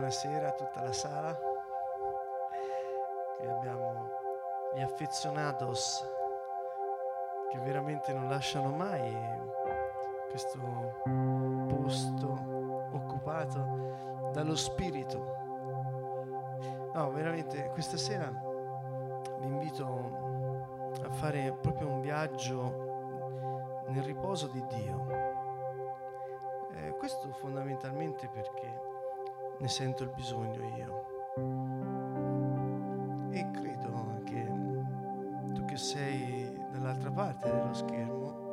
buonasera a tutta la sala. Qui abbiamo gli affezionados che veramente non lasciano mai questo posto occupato dallo spirito. No, veramente questa sera vi invito a fare proprio un viaggio nel riposo di Dio. Eh, questo fondamentalmente perché ne sento il bisogno io. E credo che tu che sei dall'altra parte dello schermo,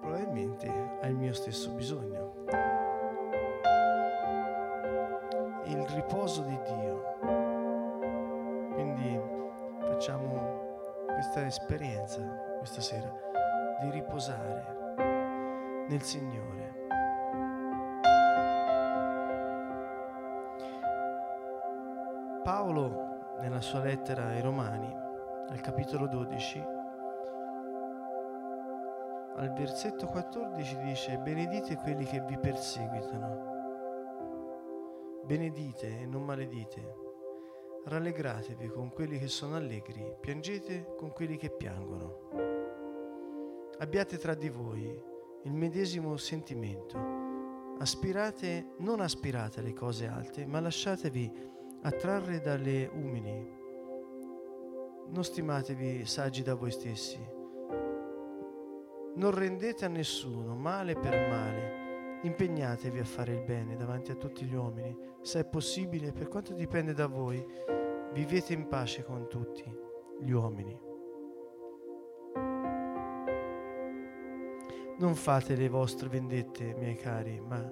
probabilmente hai il mio stesso bisogno. Il riposo di Dio. Quindi facciamo questa esperienza questa sera di riposare nel Signore. Paolo, nella sua lettera ai Romani, al capitolo 12, al versetto 14 dice, benedite quelli che vi perseguitano, benedite e non maledite, rallegratevi con quelli che sono allegri, piangete con quelli che piangono. Abbiate tra di voi il medesimo sentimento, aspirate, non aspirate alle cose alte, ma lasciatevi attrarre dalle umili. Non stimatevi saggi da voi stessi. Non rendete a nessuno male per male. Impegnatevi a fare il bene davanti a tutti gli uomini. Se è possibile, per quanto dipende da voi, vivete in pace con tutti gli uomini. Non fate le vostre vendette, miei cari, ma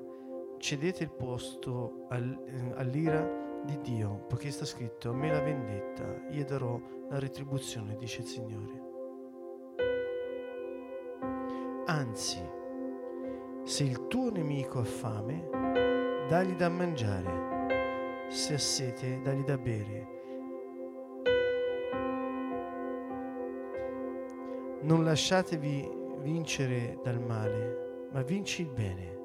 cedete il posto all'ira di Dio, poiché sta scritto, a me la vendetta, io darò la retribuzione, dice il Signore. Anzi, se il tuo nemico ha fame, dagli da mangiare, se ha sete, dagli da bere. Non lasciatevi vincere dal male, ma vinci il bene.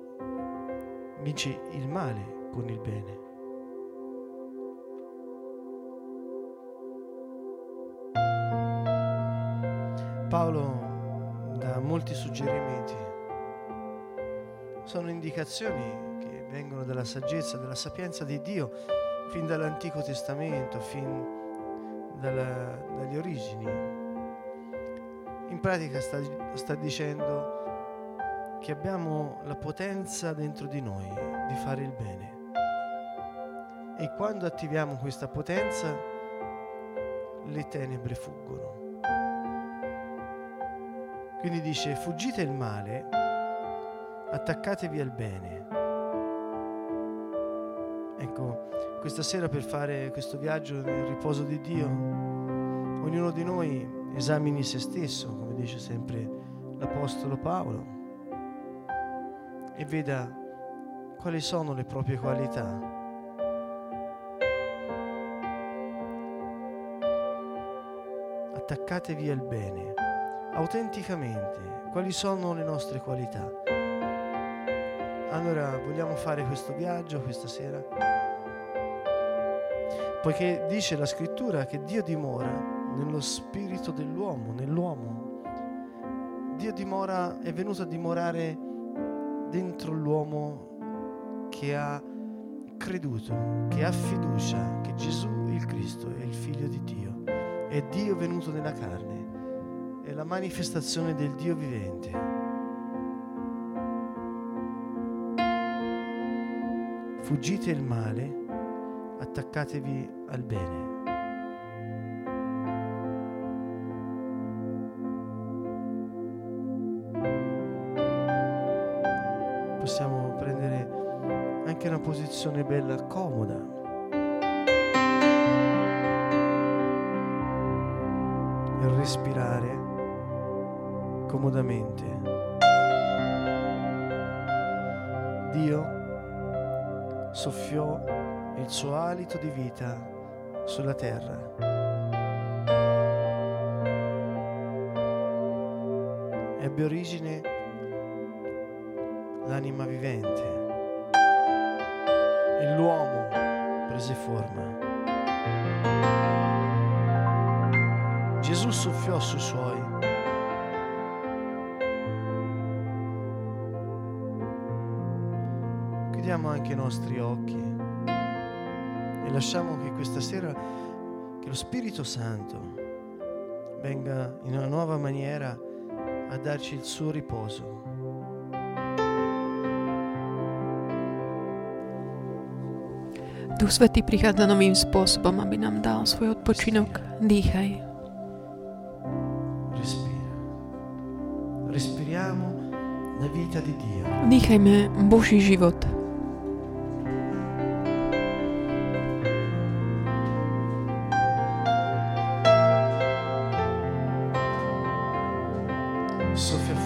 Vinci il male con il bene. Paolo dà molti suggerimenti. Sono indicazioni che vengono dalla saggezza, dalla sapienza di Dio, fin dall'Antico Testamento, fin dalla, dalle origini. In pratica sta, sta dicendo che abbiamo la potenza dentro di noi di fare il bene. E quando attiviamo questa potenza, le tenebre fuggono. Quindi dice, fuggite il male, attaccatevi al bene. Ecco, questa sera per fare questo viaggio nel riposo di Dio, ognuno di noi esamini se stesso, come dice sempre l'Apostolo Paolo, e veda quali sono le proprie qualità. Attaccatevi al bene autenticamente quali sono le nostre qualità. Allora vogliamo fare questo viaggio questa sera? Poiché dice la scrittura che Dio dimora nello spirito dell'uomo, nell'uomo. Dio dimora, è venuto a dimorare dentro l'uomo che ha creduto, che ha fiducia che Gesù il Cristo è il figlio di Dio. È Dio venuto nella carne la manifestazione del Dio vivente. Fuggite il male, attaccatevi al bene. Possiamo prendere anche una posizione bella, comoda. respirare comodamente. Dio soffiò il suo alito di vita sulla terra. Ebbe origine l'anima vivente. e l'uomo prese forma. Gesù soffiò sui suoi. Chiudiamo anche i nostri occhi e lasciamo che questa sera, che lo Spirito Santo venga in una nuova maniera a darci il suo riposo. Duch Svetý prichádza novým spôsobom, aby nám dal svoj odpočinok. Dýchaj. Respira. Respiriamo la vita di Dio. Dýchajme Boží život.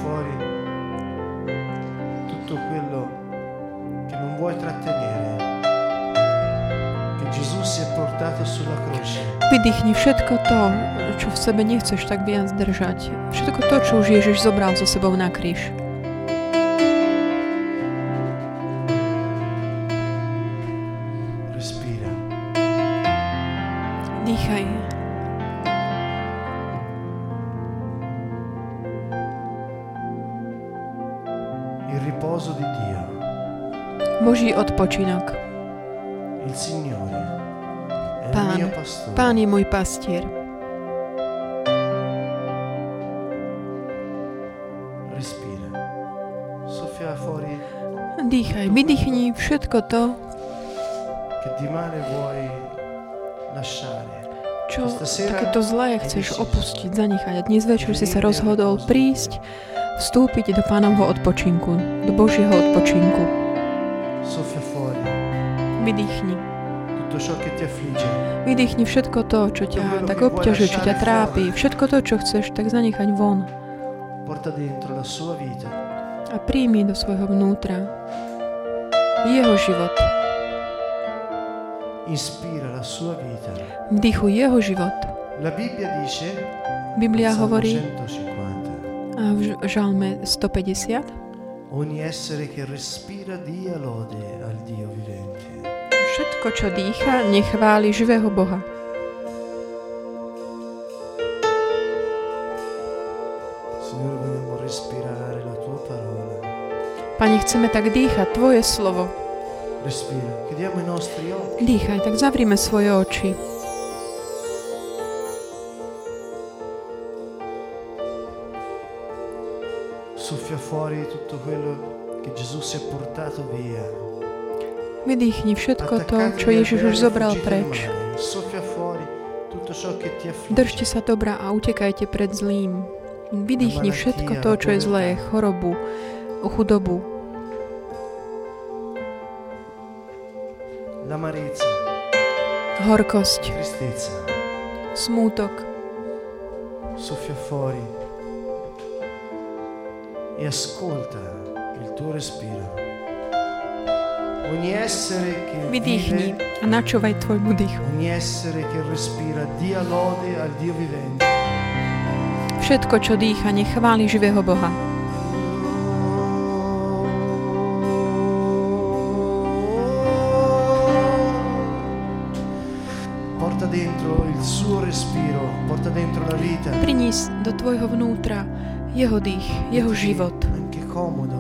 Fuori tutto quello che non vuoi trattenere. Che Gesù si è portato sulla croce. Vydýchni všetko to, čo v sebe nechceš tak viac držať. Všetko to, čo už Ježiš zobral so sebou na kríž. Odpočinok. Pastore. Pán je môj pastier. Dýchaj, vydýchni všetko to, čo takéto zlé chceš opustiť, zanechať. A dnes večer si sa rozhodol prísť, vstúpiť do pánovho odpočinku, do Božieho odpočinku. Vydýchni. Vydýchni všetko to, čo ťa tak obťažuje, čo ťa trápi. Všetko to, čo chceš, tak zanechať von. A príjmi do svojho vnútra jeho život. Inspira la sua vita. Vdychuj jeho život. Biblia hovorí 150 a v žalme 150 Ogni essere che respira dia lode al Dio vivente. Všetko, čo dýcha, nechváli živého Boha. Pane, chceme tak dýchať Tvoje slovo. Dýchaj, tak zavrime svoje oči. Soffia fuori tutto quello che Gesù si è portato via. Vydýchni všetko to, čo Ježiš už zobral preč. Držte sa dobra a utekajte pred zlým. Vydýchni všetko to, čo je zlé, chorobu, chudobu, horkosť, smútok. Soffia fuori e ascolta il tuo respiro. Vydýchni a načúvaj tvojmu dýchu. Všetko, čo dýcha, nech chváli živého Boha. Prinies do tvojho vnútra jeho dých, jeho život. Anche comodo.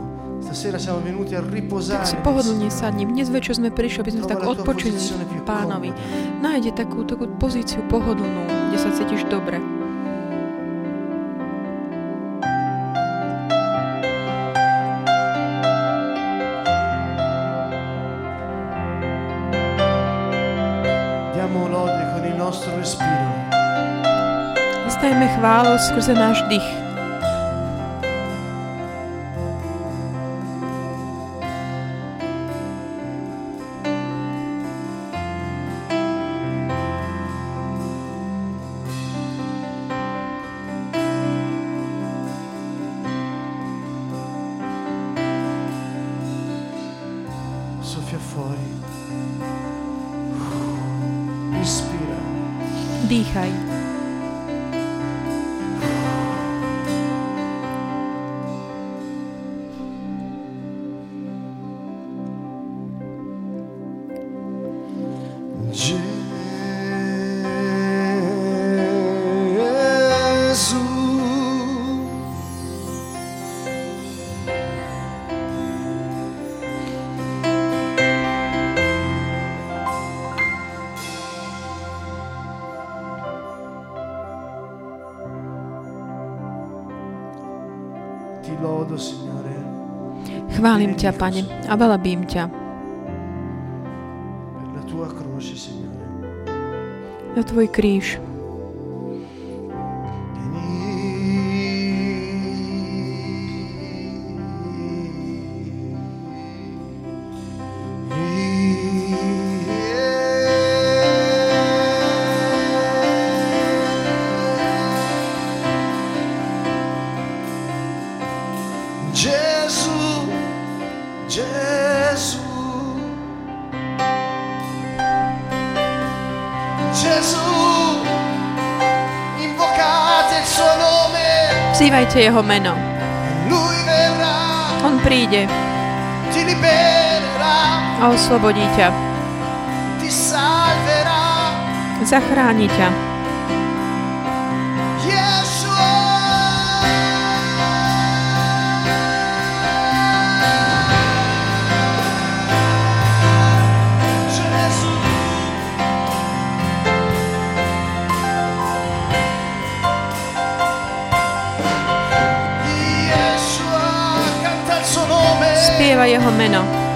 Tak si pohodlne sadni. Dnes večer sme prišli, aby sme tak odpočili pánovi. Nájde takú, takú pozíciu pohodlnú, kde sa cítiš dobre. Vystajme chválu skrze náš dých. Dýchaj. Ťa, Pane, a velebím ťa. Za tvoj kríž. Vzývajte jeho meno. On príde a oslobodí ťa. Zachráni ťa. Nome. Spieva jeho meno.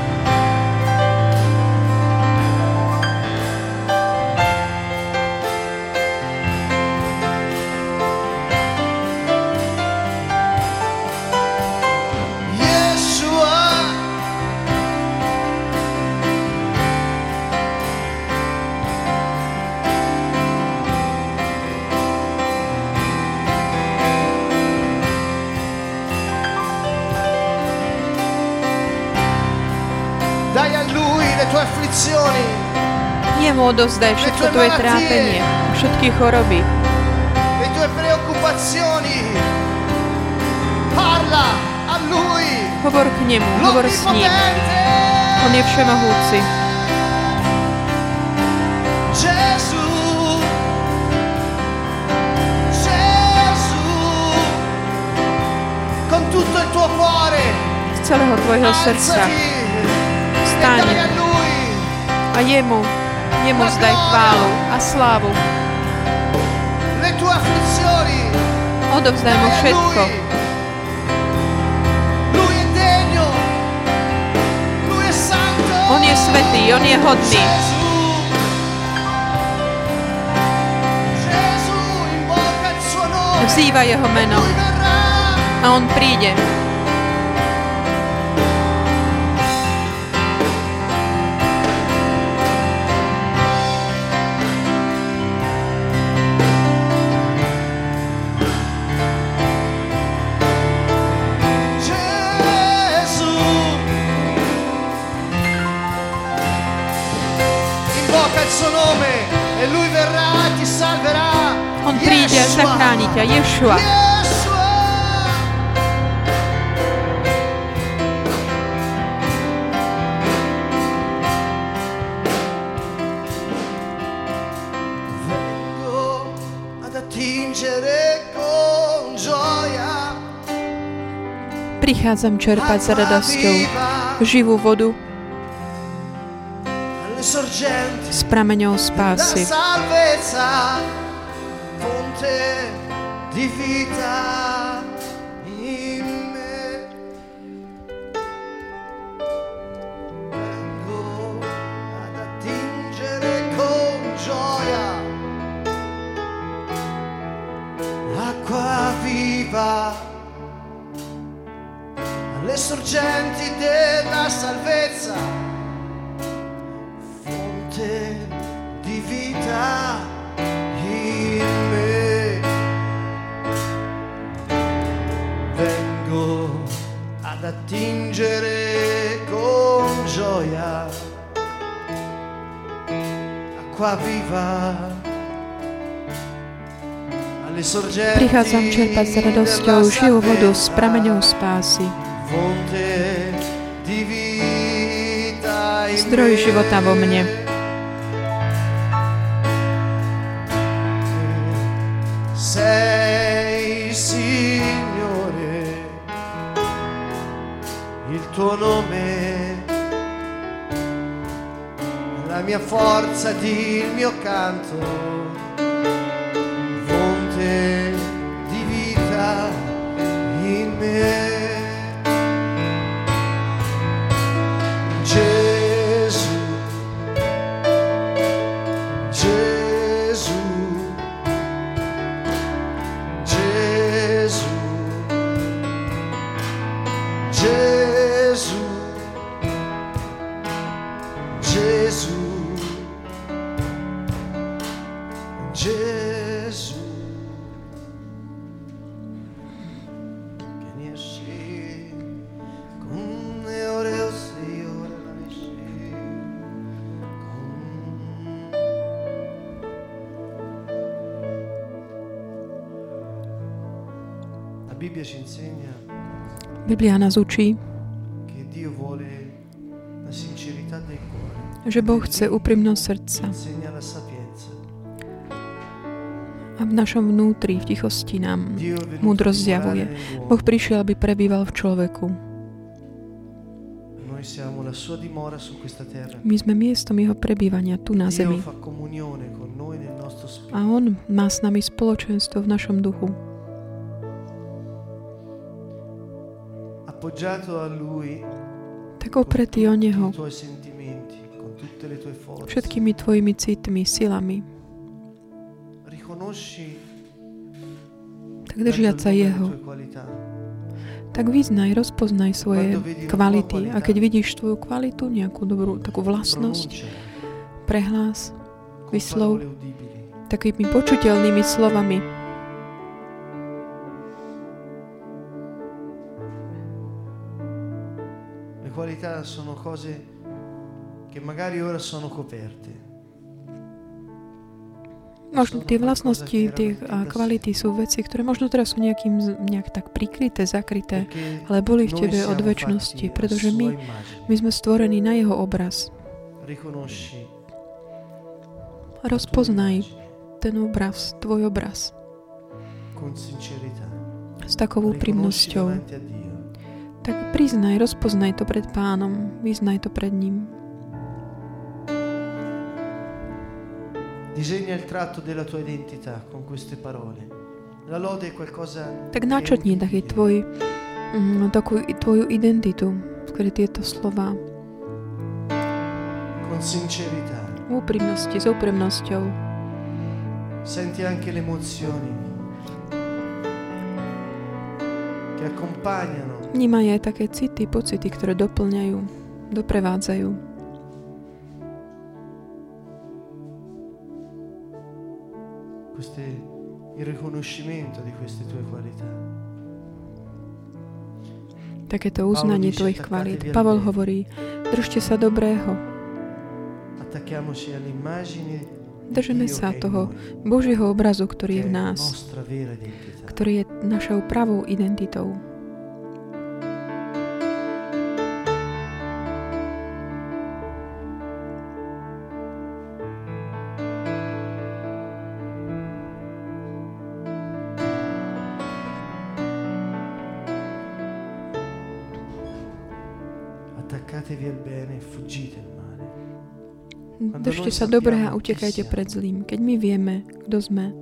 Odovzdaj všetko tvoje trápenie, všetky choroby. le tue preoccupazioni. Parla a lui, Hovor k nemu, hovor s ním. On je všemohúci. Tutto il tuo cuore, Z celého tvojho srdca. Staň. A jemu, jemu zdaj chválu a slávu. Odovzdaj mu všetko. On je svetý, on je hodný. Vzýva jeho meno a on príde. On príde a Yeshua. zachráni ťa. Ješua. Yeshua. Vengo ad attingere con gioia Prichádzam čerpať s radosťou živú vodu s prameňou spásy. vida. Attingere con gioia acqua viva Prichádzam čerpať s radosťou živú vodu s prameňou spásy. Zdroj života vo mne. Tuo nome, la mia forza ed il mio canto, Jesus. Biblia nás učí, že Boh chce úprimnosť srdca. V našom vnútri, v tichosti nám múdrosť zjavuje. Boh prišiel, aby prebýval v človeku. My sme miestom jeho prebývania tu na zemi. A on má s nami spoločenstvo v našom duchu. Tak opretý o Neho všetkými tvojimi citmi, silami. Tak držiať sa Jeho. Tak vyznaj, rozpoznaj svoje kvality. A keď vidíš tvoju kvalitu, nejakú dobrú takú vlastnosť, prehlás, vyslov takými počuteľnými slovami. Le qualità sono cose che magari ora sono coperte. Možno tie vlastnosti, tie kvality sú veci, ktoré možno teraz sú nejakým, nejak tak prikryté, zakryté, ale boli v tebe od väčšnosti, pretože my, my sme stvorení na jeho obraz. Rozpoznaj ten obraz, tvoj obraz. S takou úprimnosťou. Tak priznaj, rozpoznaj to pred pánom, vyznaj to pred ním. Načrtni taký tvoj, mm, takú tvoju identitu skrze tieto slova. Con sincerità. V úprimnosti, s úprimnosťou. Senti anche le emozioni che accompagnano. Vnímaj aj také city, pocity, ktoré doplňajú, doprevádzajú. Queste, il riconoscimento di queste tue qualità. Takéto uznanie tvojich kvalít. Pavol hovorí, držte sa dobrého. Držíme sa toho Božieho obrazu, ktorý je v nás, ktorý je našou pravou identitou. Držte sa dobre a utekajte pred zlým, keď my vieme, kto sme.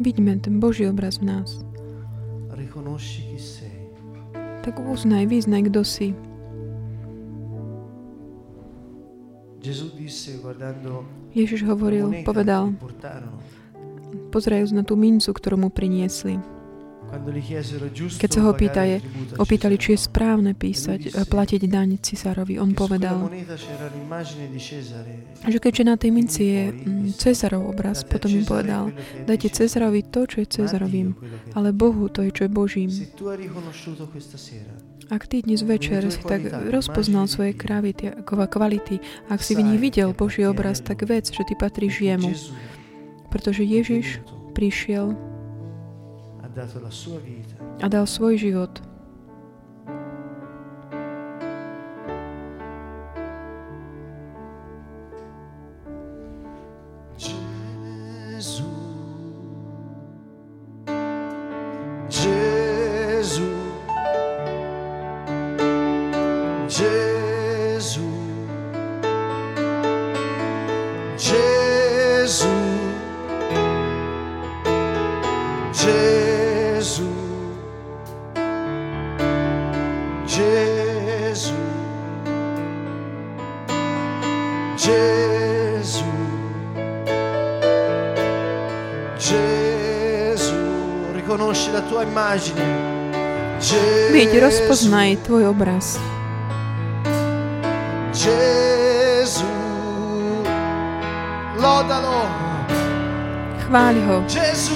Vidíme ten Boží obraz v nás. Tak uznaj, vyznaj, kto si. Ježiš hovoril, povedal, pozerajúc na tú mincu, ktorú mu priniesli. Keď sa ho pýtaje, opýtali, či je správne písať, platiť daň cisárovi, on povedal, že keďže na tej minci je mm, Cezarov obraz, potom im povedal, dajte Cezarovi to, čo je Cezarovým, ale Bohu to je, čo je Božím. Ak ty dnes večer tak rozpoznal svoje kvality, ak si v nich videl Boží obraz, tak vec, že ty patríš jemu. Pretože Ježiš prišiel a dal svoj život. Vidť, rozpoznaj tvoj obraz. Gesù, lodalo. Chváľ ho. Gesù,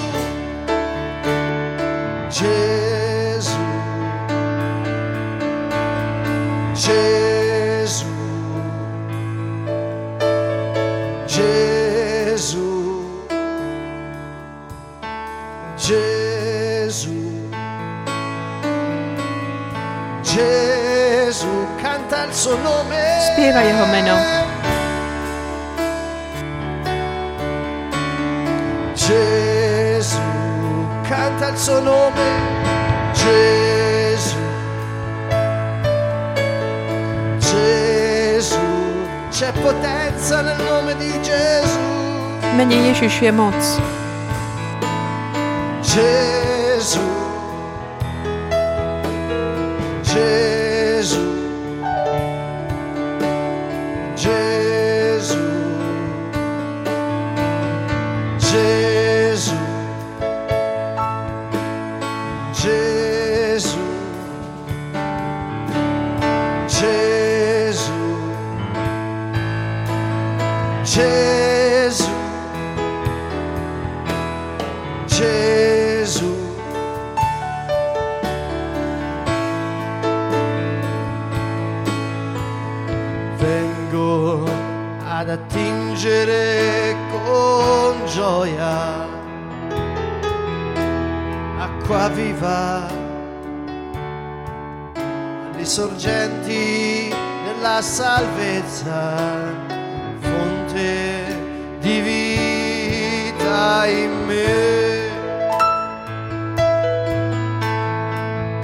Spieva jeho meno. Gesù canta il suo nome. Gesù. Gesù. C'è potenza nel nome di Gesù. Mene Ježiš je moc. Gesù.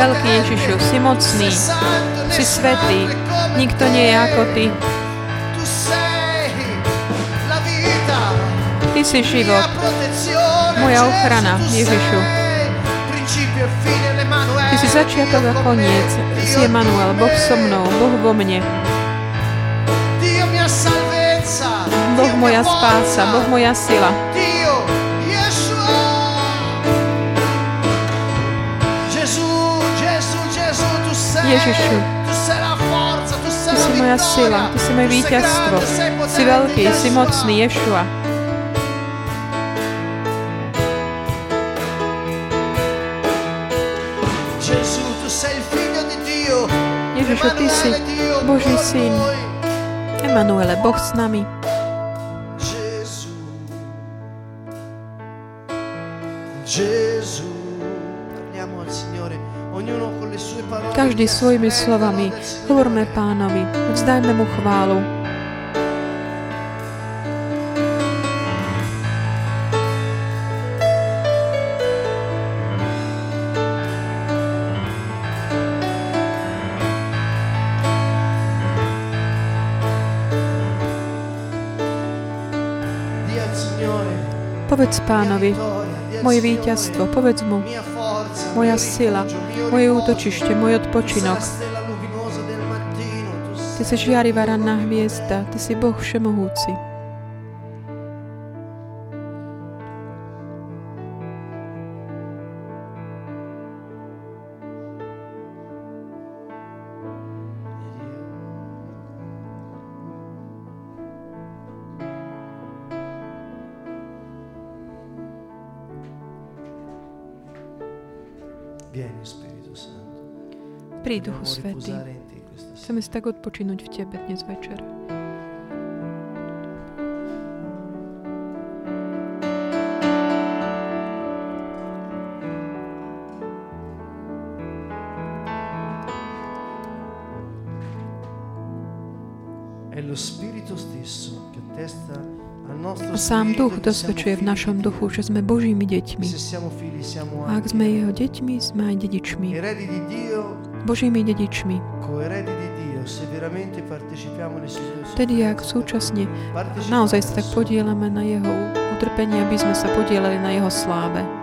veľký Ježišu, si mocný, si svetý, nikto nie je ako Ty. Ty si život, moja ochrana, Ježišu. Ty si začiatok a koniec, si Emanuel, Boh so mnou, Boh vo mne. Boh moja spása, Boh moja sila. Ježišu, Ty si moja sila, Ty si moje víťazstvo. Si veľký, si mocný, Ješua. Ježišu, Ty si Boží syn. Emanuele, Boh s nami. každý svojimi slovami. Hovorme pánovi, vzdajme mu chválu. Povedz pánovi, moje víťazstvo, povedz mu, moja sila, moje útočište, môj odpočinok. Ty si žiarivá ranná hviezda, Ty si Boh všemohúci. Príď, Duchu Svetý. Chceme si tak odpočinúť v Tebe dnes večer. A sám duch dosvedčuje v našom duchu, že sme Božími deťmi. A ak sme jeho deťmi, sme aj dedičmi. Božími dedičmi. Vtedy, ak súčasne naozaj sa tak podielame na jeho utrpení, aby sme sa podielali na jeho sláve.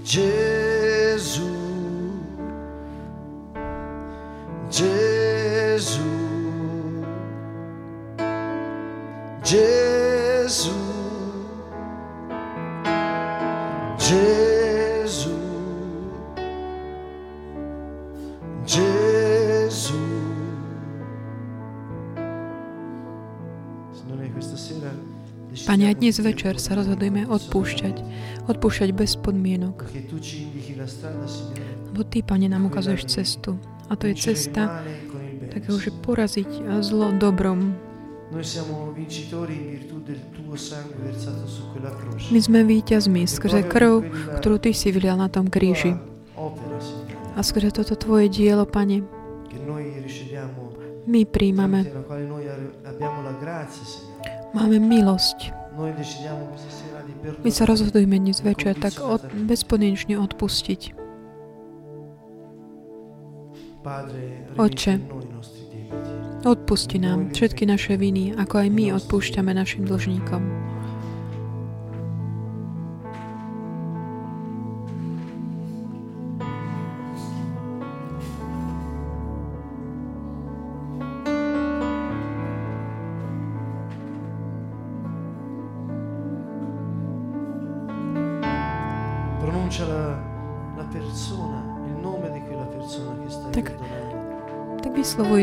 Pane, aj dnes večer sa rozhodujeme odpúšťať. Odpúšťať bez podmienok. Lebo Ty, Pane, nám ukazuješ cestu. A to je cesta takého, že poraziť zlo dobrom. My sme víťazmi skrze krv, ktorú Ty si vylial na tom kríži. A skrze toto Tvoje dielo, Pane, my príjmame. Máme milosť. My sa rozhodujeme dnes večer tak od, bezpodmienečne odpustiť. Oče, odpusti nám všetky naše viny, ako aj my odpúšťame našim dlžníkom.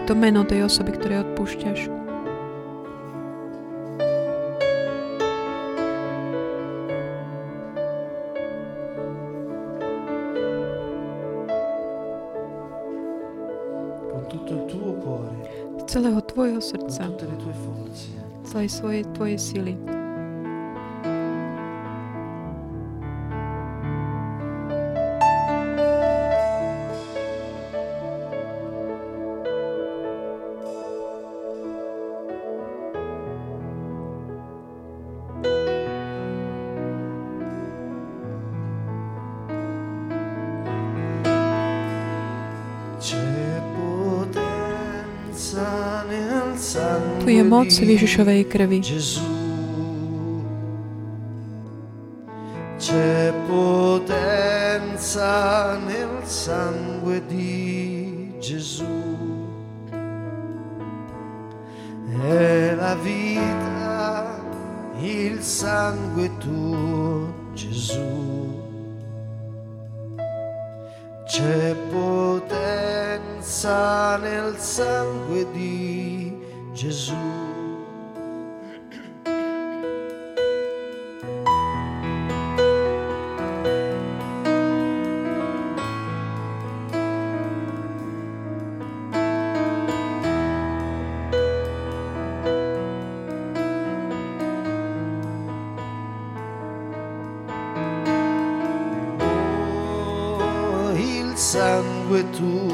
To meno tej osoby, ktoré odpúšťaš. Z celého tvojho srdca, celej svojej tvojej sily. Moc Ježišovej krvi. تو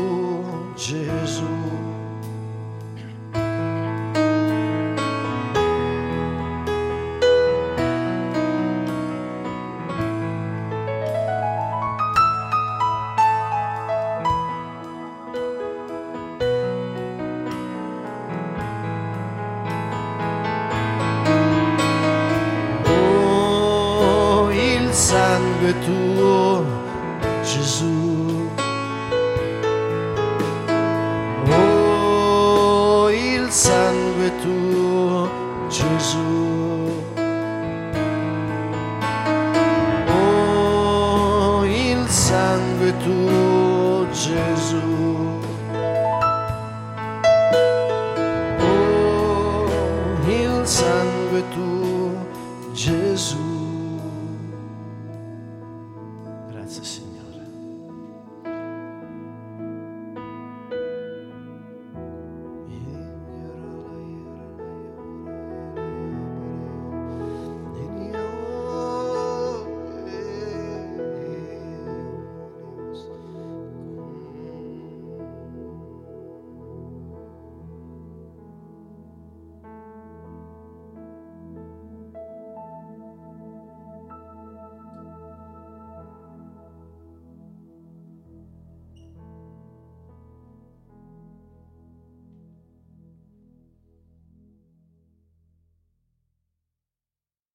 Tudo.